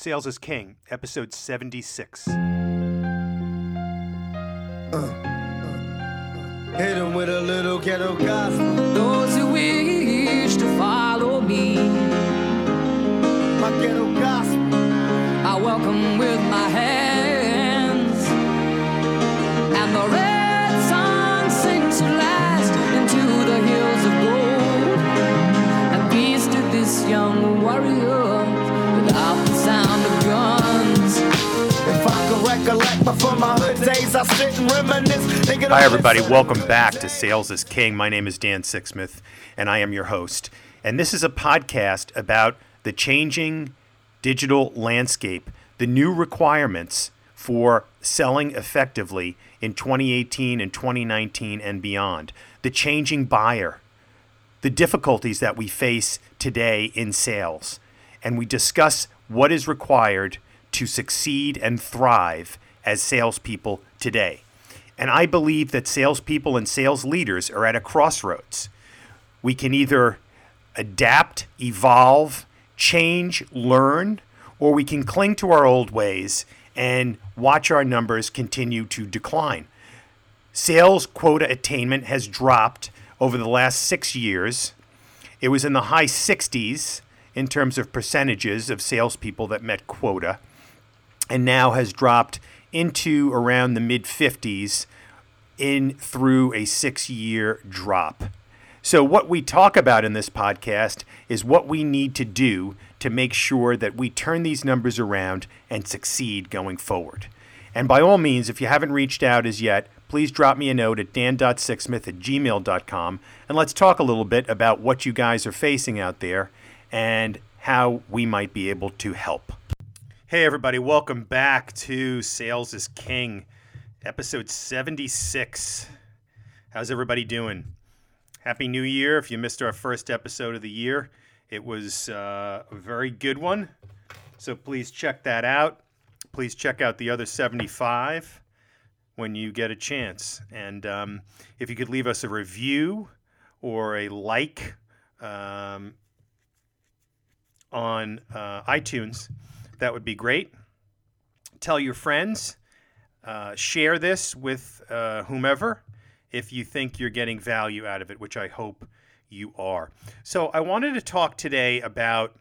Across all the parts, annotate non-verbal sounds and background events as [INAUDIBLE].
Sales is King, episode 76. Uh, uh, uh, Hit him with a little ghetto gospel. I could recollect before my hood days, I sit and reminisce. Hi, everybody. Welcome back to Sales is King. My name is Dan Sixsmith, and I am your host. And this is a podcast about the changing digital landscape, the new requirements for selling effectively in 2018 and 2019 and beyond, the changing buyer, the difficulties that we face today in sales. And we discuss what is required to succeed and thrive as salespeople today. And I believe that salespeople and sales leaders are at a crossroads. We can either adapt, evolve, change, learn, or we can cling to our old ways and watch our numbers continue to decline. Sales quota attainment has dropped over the last six years. It was in the high 60s in terms of percentages of salespeople that met quota, and now has dropped into around the mid 50s in through a six year drop. So, what we talk about in this podcast is what we need to do to make sure that we turn these numbers around and succeed going forward. And by all means, if you haven't reached out as yet, please drop me a note at dan.sixsmith at gmail.com and let's talk a little bit about what you guys are facing out there and how we might be able to help. Hey, everybody, welcome back to Sales is King, episode 76. How's everybody doing? Happy New Year. If you missed our first episode of the year, it was uh, a very good one. So please check that out. Please check out the other 75 when you get a chance. And um, if you could leave us a review or a like um, on uh, iTunes, that would be great. Tell your friends, uh, share this with uh, whomever if you think you're getting value out of it, which I hope you are. So, I wanted to talk today about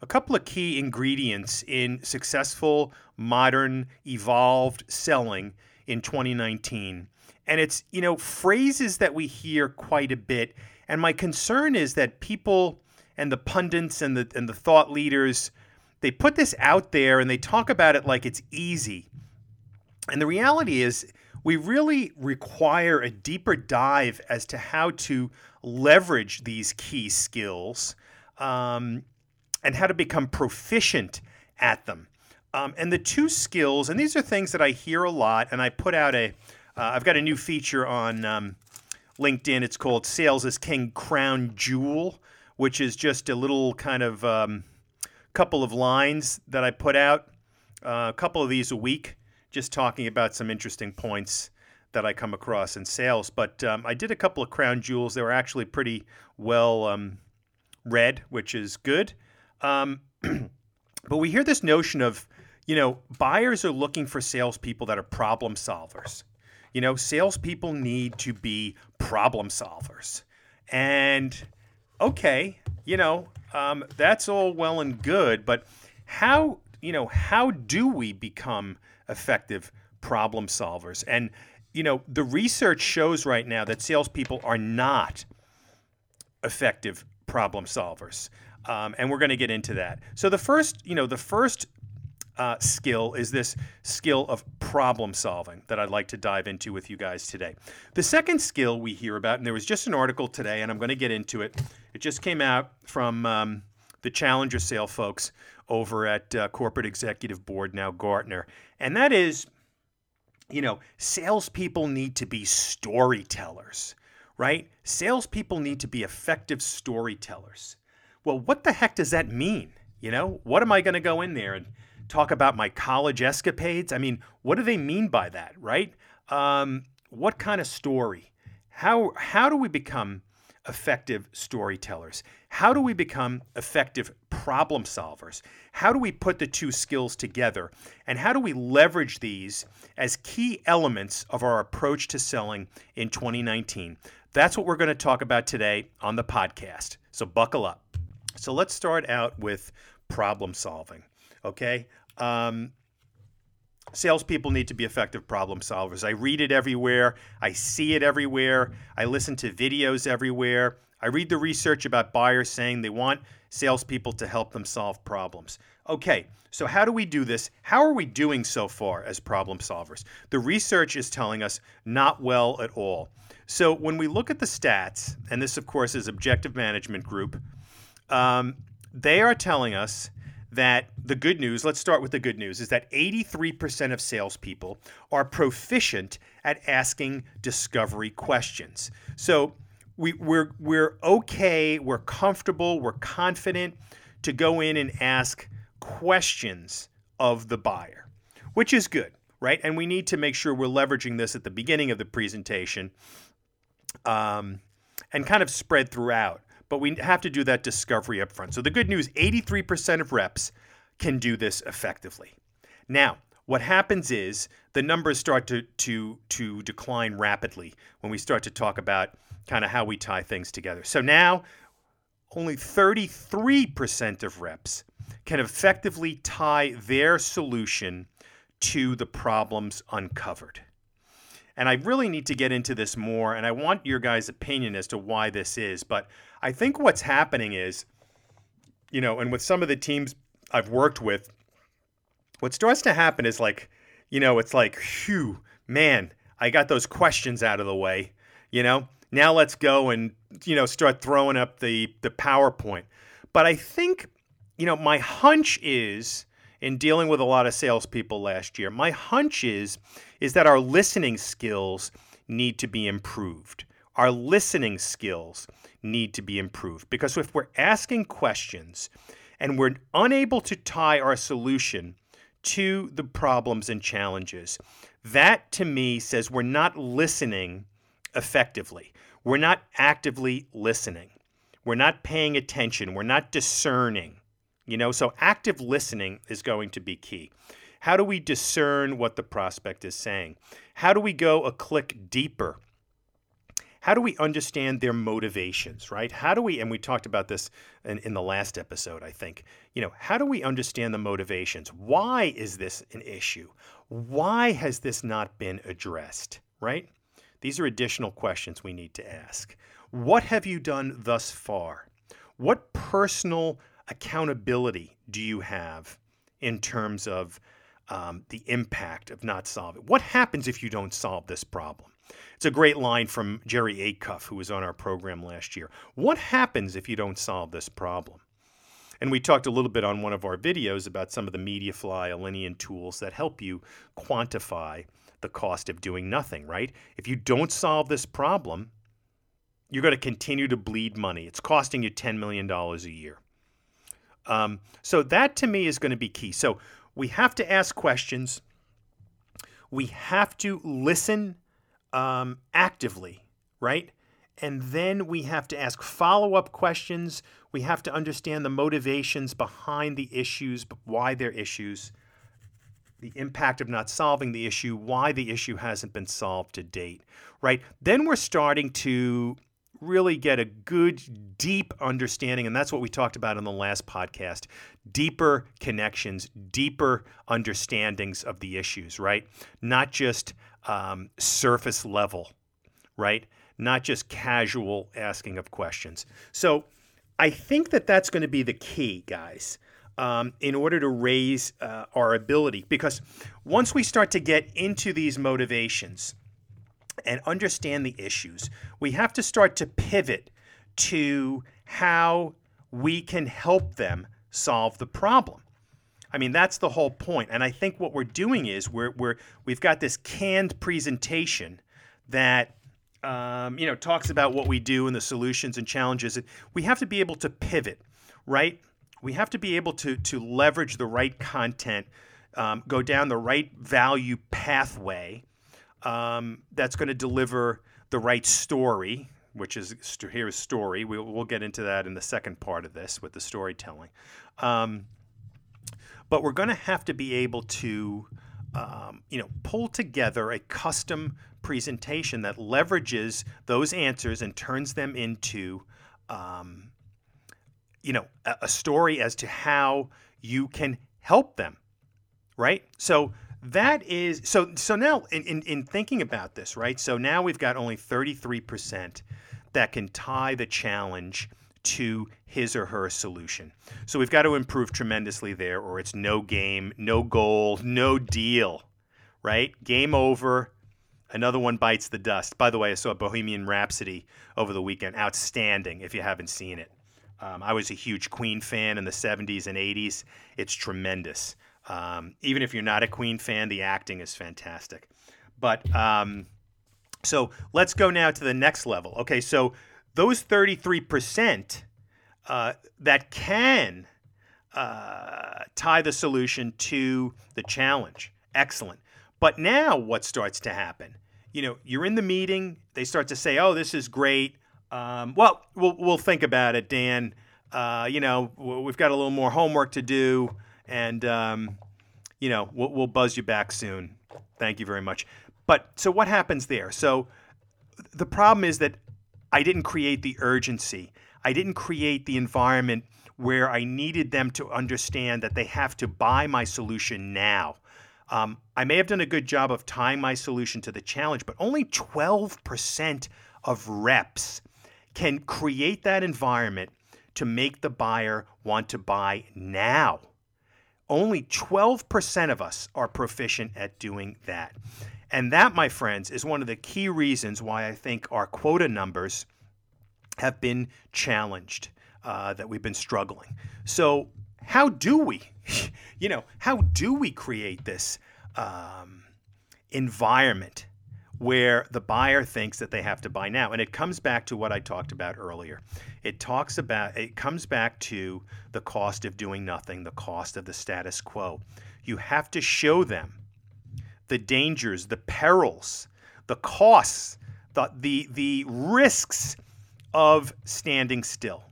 a couple of key ingredients in successful, modern, evolved selling in 2019. And it's, you know, phrases that we hear quite a bit. And my concern is that people and the pundits and the and the thought leaders, they put this out there and they talk about it like it's easy. And the reality is, we really require a deeper dive as to how to leverage these key skills um, and how to become proficient at them. Um, and the two skills, and these are things that I hear a lot, and I put out a, uh, I've got a new feature on um, LinkedIn. It's called Sales is King Crown Jewel, which is just a little kind of um, couple of lines that I put out, uh, a couple of these a week, just talking about some interesting points that I come across in sales. But um, I did a couple of crown jewels. They were actually pretty well um, read, which is good. Um, [CLEARS THROAT] but we hear this notion of, you know, buyers are looking for salespeople that are problem solvers. You know, salespeople need to be problem solvers. And okay, you know, um, that's all well and good, but how, you know, how do we become effective problem solvers? And, you know, the research shows right now that salespeople are not effective problem solvers. Um, and we're going to get into that. So the first, you know, the first uh, skill is this skill of problem solving that I'd like to dive into with you guys today. The second skill we hear about, and there was just an article today, and I'm going to get into it. It just came out from um, the Challenger Sale folks over at uh, Corporate Executive Board, now Gartner, and that is, you know, salespeople need to be storytellers, right? Salespeople need to be effective storytellers. Well, what the heck does that mean? You know, what am I going to go in there and talk about my college escapades? I mean, what do they mean by that, right? Um, what kind of story? How how do we become effective storytellers? How do we become effective problem solvers? How do we put the two skills together? And how do we leverage these as key elements of our approach to selling in 2019? That's what we're going to talk about today on the podcast. So buckle up. So let's start out with problem solving. Okay. Um, salespeople need to be effective problem solvers. I read it everywhere. I see it everywhere. I listen to videos everywhere. I read the research about buyers saying they want salespeople to help them solve problems. Okay, so how do we do this? How are we doing so far as problem solvers? The research is telling us not well at all. So when we look at the stats, and this, of course, is Objective Management Group, um, they are telling us that the good news, let's start with the good news, is that 83% of salespeople are proficient at asking discovery questions. So we, we're, we're okay, we're comfortable, we're confident to go in and ask questions of the buyer, which is good, right? And we need to make sure we're leveraging this at the beginning of the presentation um, and kind of spread throughout but we have to do that discovery up front. So the good news 83% of reps can do this effectively. Now, what happens is the numbers start to, to, to decline rapidly when we start to talk about kind of how we tie things together. So now, only 33% of reps can effectively tie their solution to the problems uncovered. And I really need to get into this more, and I want your guys' opinion as to why this is. But I think what's happening is, you know, and with some of the teams I've worked with, what starts to happen is like, you know, it's like, phew, man, I got those questions out of the way. You know, now let's go and you know start throwing up the the PowerPoint. But I think, you know, my hunch is in dealing with a lot of salespeople last year, my hunch is is that our listening skills need to be improved. Our listening skills need to be improved because if we're asking questions and we're unable to tie our solution to the problems and challenges, that to me says we're not listening effectively. We're not actively listening. We're not paying attention. We're not discerning. You know, so active listening is going to be key. How do we discern what the prospect is saying? How do we go a click deeper? How do we understand their motivations, right? How do we, and we talked about this in, in the last episode, I think, you know, how do we understand the motivations? Why is this an issue? Why has this not been addressed, right? These are additional questions we need to ask. What have you done thus far? What personal accountability do you have in terms of um, the impact of not solving? What happens if you don't solve this problem? It's a great line from Jerry Acuff, who was on our program last year. What happens if you don't solve this problem? And we talked a little bit on one of our videos about some of the MediaFly Alinean tools that help you quantify the cost of doing nothing, right? If you don't solve this problem, you're going to continue to bleed money. It's costing you $10 million a year. Um, so that to me is going to be key. So we have to ask questions. We have to listen um, actively, right? And then we have to ask follow up questions. We have to understand the motivations behind the issues, why they're issues, the impact of not solving the issue, why the issue hasn't been solved to date, right? Then we're starting to really get a good, deep understanding. And that's what we talked about in the last podcast deeper connections, deeper understandings of the issues, right? Not just um, surface level, right? Not just casual asking of questions. So I think that that's going to be the key, guys. Um, in order to raise uh, our ability. Because once we start to get into these motivations, and understand the issues, we have to start to pivot to how we can help them solve the problem. I mean, that's the whole point. And I think what we're doing is we're, we're we've got this canned presentation that um, you know talks about what we do and the solutions and challenges. We have to be able to pivot, right? We have to be able to to leverage the right content, um, go down the right value pathway, um, that's going to deliver the right story, which is here's story. We'll, we'll get into that in the second part of this with the storytelling. Um, but we're going to have to be able to, um, you know, pull together a custom presentation that leverages those answers and turns them into, um, you know, a, a story as to how you can help them, right? So that is so. So now, in, in, in thinking about this, right? So now we've got only thirty three percent that can tie the challenge to his or her solution. So we've got to improve tremendously there, or it's no game, no goal, no deal, right? Game over. Another one bites the dust. By the way, I saw Bohemian Rhapsody over the weekend. Outstanding if you haven't seen it. Um, I was a huge Queen fan in the 70s and 80s. It's tremendous. Um, even if you're not a Queen fan, the acting is fantastic. But um, so let's go now to the next level. Okay, so those 33% uh, that can uh, tie the solution to the challenge. Excellent. But now what starts to happen? You know, you're in the meeting, they start to say, oh, this is great. Um, well, well, we'll think about it, Dan. Uh, you know, we've got a little more homework to do, and um, you know, we'll, we'll buzz you back soon. Thank you very much. But so what happens there? So the problem is that I didn't create the urgency. I didn't create the environment where I needed them to understand that they have to buy my solution now. Um, I may have done a good job of tying my solution to the challenge, but only 12% of reps can create that environment to make the buyer want to buy now. Only 12% of us are proficient at doing that. And that, my friends, is one of the key reasons why I think our quota numbers have been challenged, uh, that we've been struggling. So, how do we, [LAUGHS] you know, how do we create this um, environment where the buyer thinks that they have to buy now? And it comes back to what I talked about earlier. It talks about, it comes back to the cost of doing nothing, the cost of the status quo. You have to show them the dangers, the perils, the costs, the, the, the risks of standing still,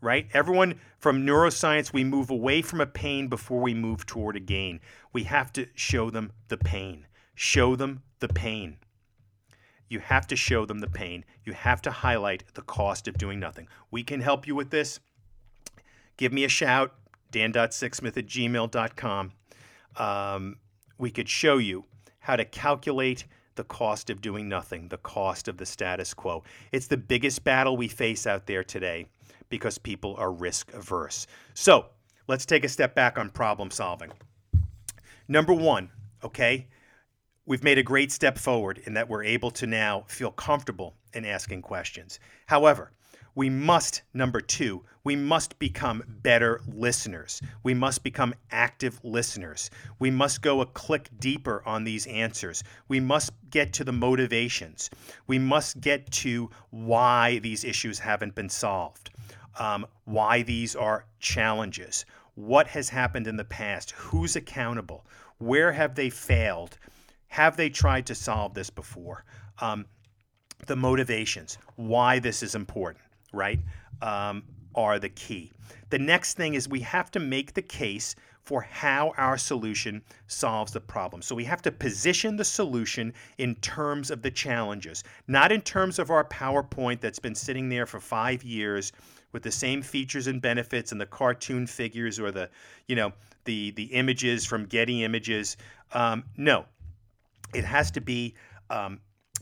right? Everyone from neuroscience, we move away from a pain before we move toward a gain. We have to show them the pain. Show them the pain. You have to show them the pain. You have to highlight the cost of doing nothing. We can help you with this. Give me a shout, dan.sixsmith at gmail.com. Um, we could show you how to calculate the cost of doing nothing, the cost of the status quo. It's the biggest battle we face out there today because people are risk averse. So let's take a step back on problem solving. Number one, okay, we've made a great step forward in that we're able to now feel comfortable in asking questions. However, we must, number two, we must become better listeners. We must become active listeners. We must go a click deeper on these answers. We must get to the motivations. We must get to why these issues haven't been solved, um, why these are challenges, what has happened in the past, who's accountable, where have they failed, have they tried to solve this before, um, the motivations, why this is important right, um, are the key. The next thing is we have to make the case for how our solution solves the problem. So we have to position the solution in terms of the challenges, not in terms of our PowerPoint that's been sitting there for five years with the same features and benefits and the cartoon figures or the, you know, the the images from Getty Images. Um, no, it has to be um,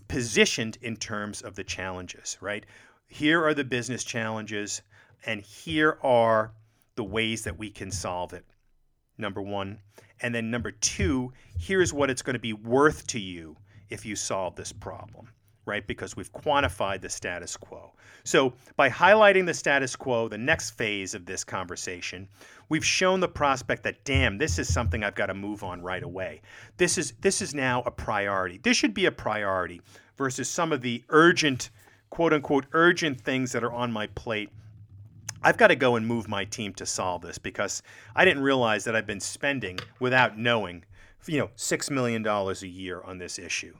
positioned in terms of the challenges, right? here are the business challenges, and here are the ways that we can solve it. Number one. And then number two, here's what it's going to be worth to you if you solve this problem, right? Because we've quantified the status quo. So by highlighting the status quo, the next phase of this conversation, we've shown the prospect that damn, this is something I've got to move on right away. This is this is now a priority. This should be a priority versus some of the urgent quote unquote urgent things that are on my plate. I've got to go and move my team to solve this because I didn't realize that I've been spending without knowing, you know, six million dollars a year on this issue.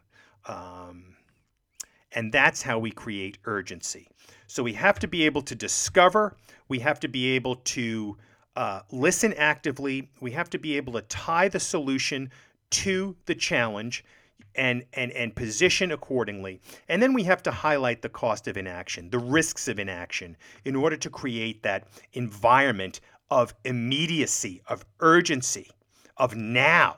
Um, And that's how we create urgency. So we have to be able to discover, we have to be able to uh, listen actively, we have to be able to tie the solution to the challenge and, and, and position accordingly. And then we have to highlight the cost of inaction, the risks of inaction, in order to create that environment of immediacy, of urgency, of now.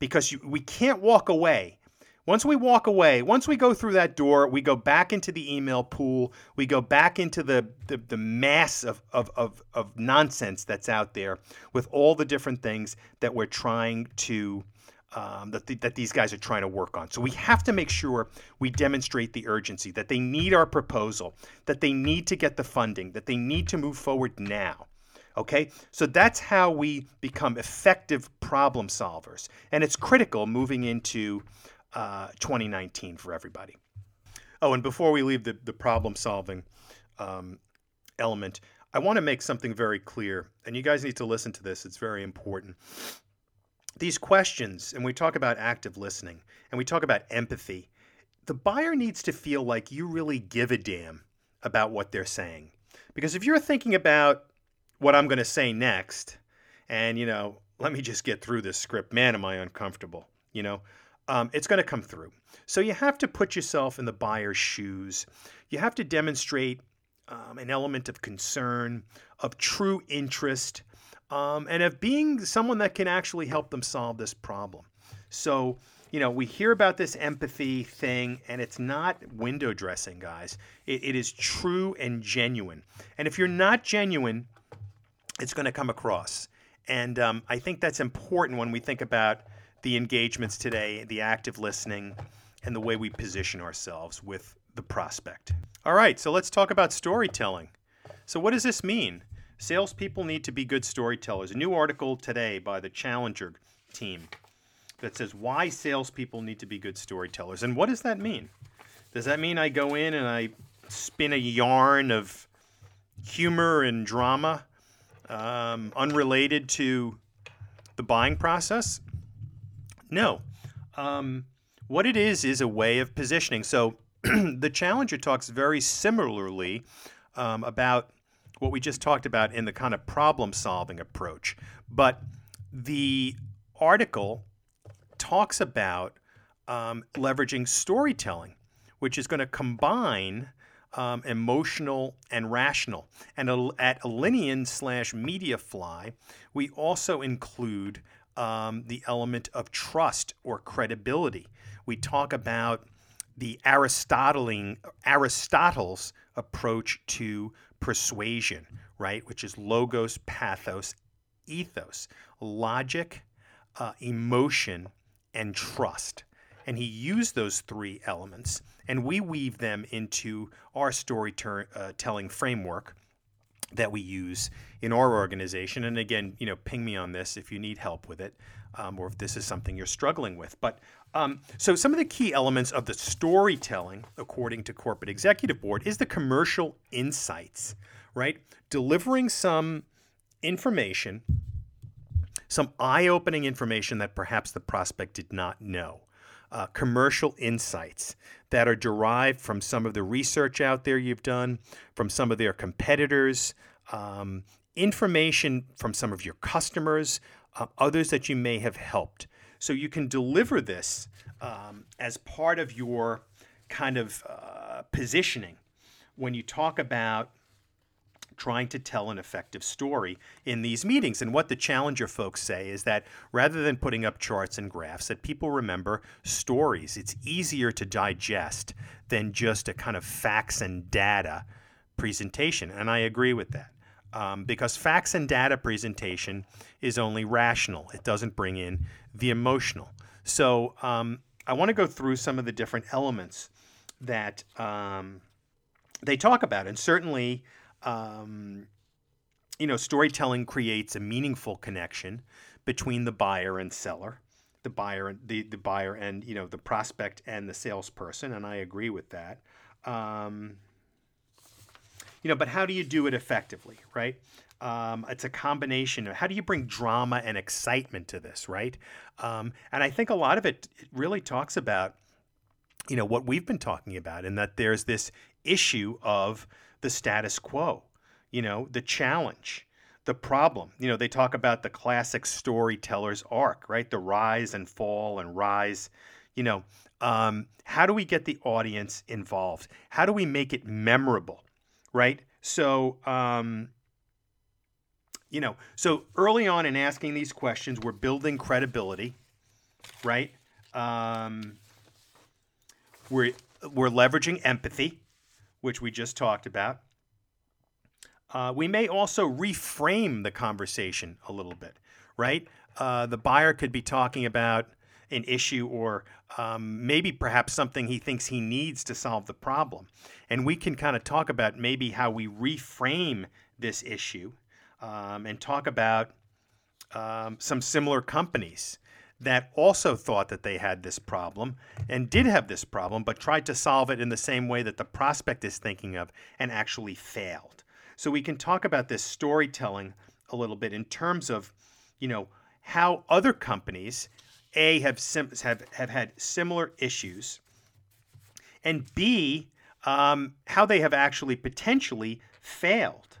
Because you, we can't walk away. Once we walk away, once we go through that door, we go back into the email pool, we go back into the, the, the mass of, of, of, of nonsense that's out there with all the different things that we're trying to um, that, th- that these guys are trying to work on. So we have to make sure we demonstrate the urgency, that they need our proposal, that they need to get the funding, that they need to move forward now. Okay, so that's how we become effective problem solvers. And it's critical moving into uh, 2019 for everybody. Oh, and before we leave the, the problem solving um, element, I want to make something very clear. And you guys need to listen to this, it's very important these questions, and we talk about active listening, and we talk about empathy, the buyer needs to feel like you really give a damn about what they're saying. Because if you're thinking about what I'm going to say next, and, you know, let me just get through this script, man, am I uncomfortable, you know, um, it's going to come through. So you have to put yourself in the buyer's shoes. You have to demonstrate um, an element of concern, of true interest, um, and of being someone that can actually help them solve this problem. So, you know, we hear about this empathy thing, and it's not window dressing, guys. it, it is true and genuine. And if you're not genuine, it's going to come across. And um, I think that's important when we think about the engagements today, the active listening, and the way we position ourselves with the prospect. All right, so let's talk about storytelling. So, what does this mean? Salespeople need to be good storytellers. A new article today by the Challenger team that says why salespeople need to be good storytellers. And what does that mean? Does that mean I go in and I spin a yarn of humor and drama um, unrelated to the buying process? No. Um, what it is is a way of positioning. So [CLEARS THROAT] the Challenger talks very similarly um, about what we just talked about in the kind of problem solving approach. But the article talks about um, leveraging storytelling, which is going to combine um, emotional and rational. And at Alinean slash MediaFly, we also include um, the element of trust or credibility. We talk about the Aristotle's approach to persuasion, right? Which is logos, pathos, ethos, logic, uh, emotion, and trust. And he used those three elements, and we weave them into our storytelling uh, framework that we use in our organization. And again, you know, ping me on this if you need help with it, um, or if this is something you're struggling with. But um, so some of the key elements of the storytelling, according to Corporate Executive Board, is the commercial insights, right? Delivering some information, some eye-opening information that perhaps the prospect did not know. Uh, commercial insights that are derived from some of the research out there you've done, from some of their competitors, um, information from some of your customers, uh, others that you may have helped. So you can deliver this um, as part of your kind of uh, positioning when you talk about trying to tell an effective story in these meetings. And what the Challenger folks say is that rather than putting up charts and graphs, that people remember stories. It's easier to digest than just a kind of facts and data presentation. And I agree with that um, because facts and data presentation is only rational. It doesn't bring in the emotional. So um, I want to go through some of the different elements that um, they talk about, and certainly, um, you know, storytelling creates a meaningful connection between the buyer and seller, the buyer, the the buyer, and you know, the prospect and the salesperson, and I agree with that. Um, you know, but how do you do it effectively, right? Um, it's a combination of how do you bring drama and excitement to this, right? Um, and I think a lot of it really talks about you know what we've been talking about and that there's this issue of the status quo you know the challenge the problem. You know they talk about the classic storyteller's arc right? The rise and fall and rise you know um, how do we get the audience involved? How do we make it memorable right? So um, you know so early on in asking these questions we're building credibility right? Um, we're we're leveraging empathy, which we just talked about. Uh, we may also reframe the conversation a little bit, right? Uh, the buyer could be talking about an issue or um, maybe perhaps something he thinks he needs to solve the problem. And we can kind of talk about maybe how we reframe this issue um, and talk about um, some similar companies that also thought that they had this problem and did have this problem, but tried to solve it in the same way that the prospect is thinking of and actually failed. So we can talk about this storytelling a little bit in terms of, you know, how other companies, A, have, sim- have, have had similar issues, and B, um, how they have actually potentially failed.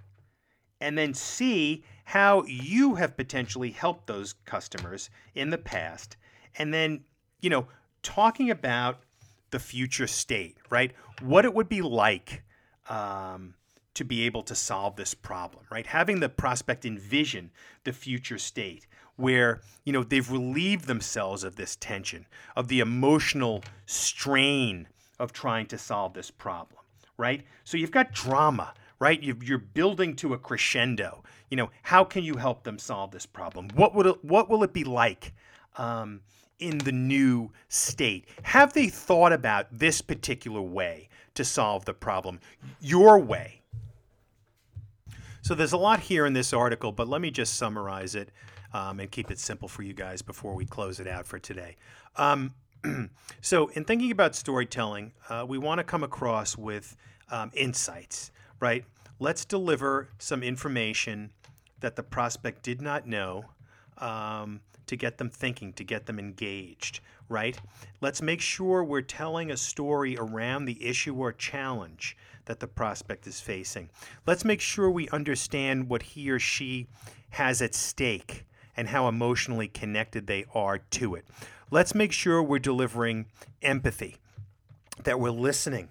And then C, how you have potentially helped those customers in the past, and then, you know, talking about the future state, right? What it would be like um, to be able to solve this problem, right? Having the prospect envision the future state where, you know, they've relieved themselves of this tension, of the emotional strain of trying to solve this problem, right? So you've got drama, right? You're building to a crescendo you know, how can you help them solve this problem? What would it, what will it be like um, in the new state? Have they thought about this particular way to solve the problem? Your way. So there's a lot here in this article, but let me just summarize it um, and keep it simple for you guys before we close it out for today. Um, [CLEARS THROAT] so, in thinking about storytelling, uh, we want to come across with um, insights, right? Let's deliver some information that the prospect did not know um, to get them thinking, to get them engaged, right? Let's make sure we're telling a story around the issue or challenge that the prospect is facing. Let's make sure we understand what he or she has at stake and how emotionally connected they are to it. Let's make sure we're delivering empathy, that we're listening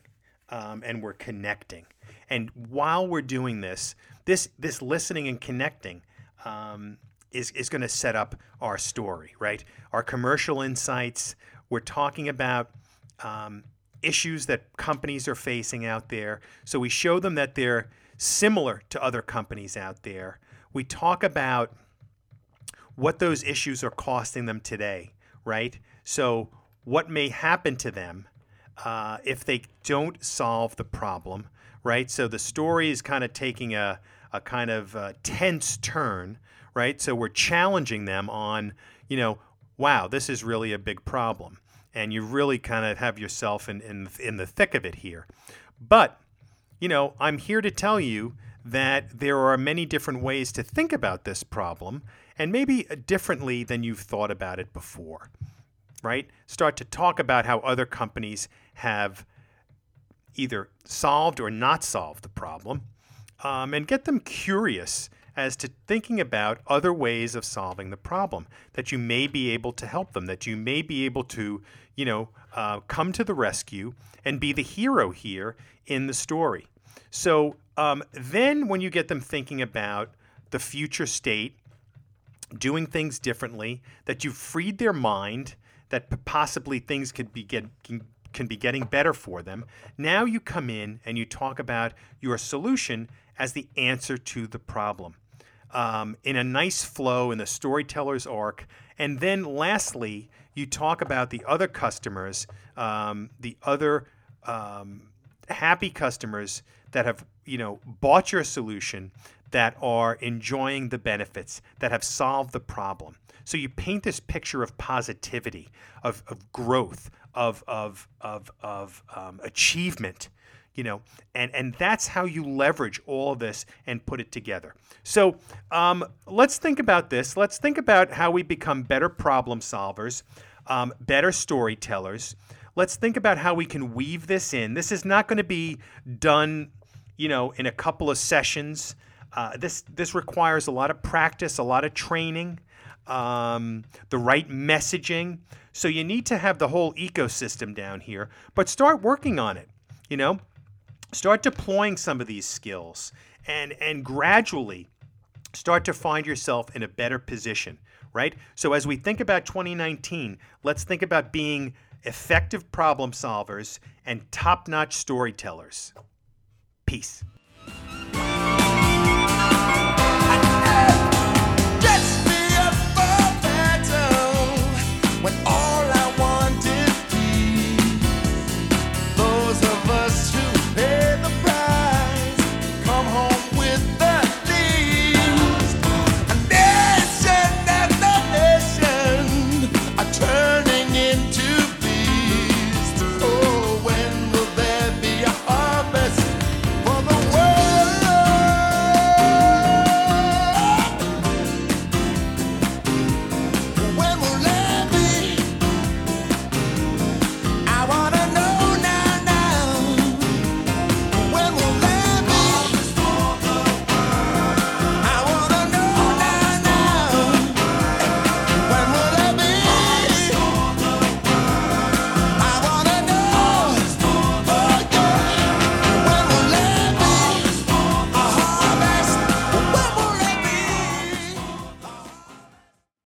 um, and we're connecting. And while we're doing this, this this listening and connecting um, is is going to set up our story, right? Our commercial insights. We're talking about um, issues that companies are facing out there. So we show them that they're similar to other companies out there. We talk about what those issues are costing them today, right? So what may happen to them uh, if they don't solve the problem right? So the story is kind of taking a, a kind of uh, tense turn, right? So we're challenging them on, you know, wow, this is really a big problem. And you really kind of have yourself in, in, in the thick of it here. But, you know, I'm here to tell you that there are many different ways to think about this problem and maybe differently than you've thought about it before, right? Start to talk about how other companies have either solved or not solved the problem, um, and get them curious as to thinking about other ways of solving the problem that you may be able to help them, that you may be able to, you know, uh, come to the rescue and be the hero here in the story. So um, then, when you get them thinking about the future state, doing things differently, that you've freed their mind, that possibly things could be get, can can be getting better for them. Now you come in and you talk about your solution as the answer to the problem um, in a nice flow in the storyteller's arc. And then lastly, you talk about the other customers, um, the other um, happy customers that have you know bought your solution that are enjoying the benefits that have solved the problem so you paint this picture of positivity of, of growth of of of of um, achievement you know and and that's how you leverage all of this and put it together so um, let's think about this let's think about how we become better problem solvers um, better storytellers let's think about how we can weave this in. This is not going to be done, you know, in a couple of sessions. Uh, this this requires a lot of practice, a lot of training, um, the right messaging. So you need to have the whole ecosystem down here, but start working on it. You know, start deploying some of these skills, and and gradually start to find yourself in a better position. Right. So as we think about 2019, let's think about being effective problem solvers and top-notch storytellers. Peace.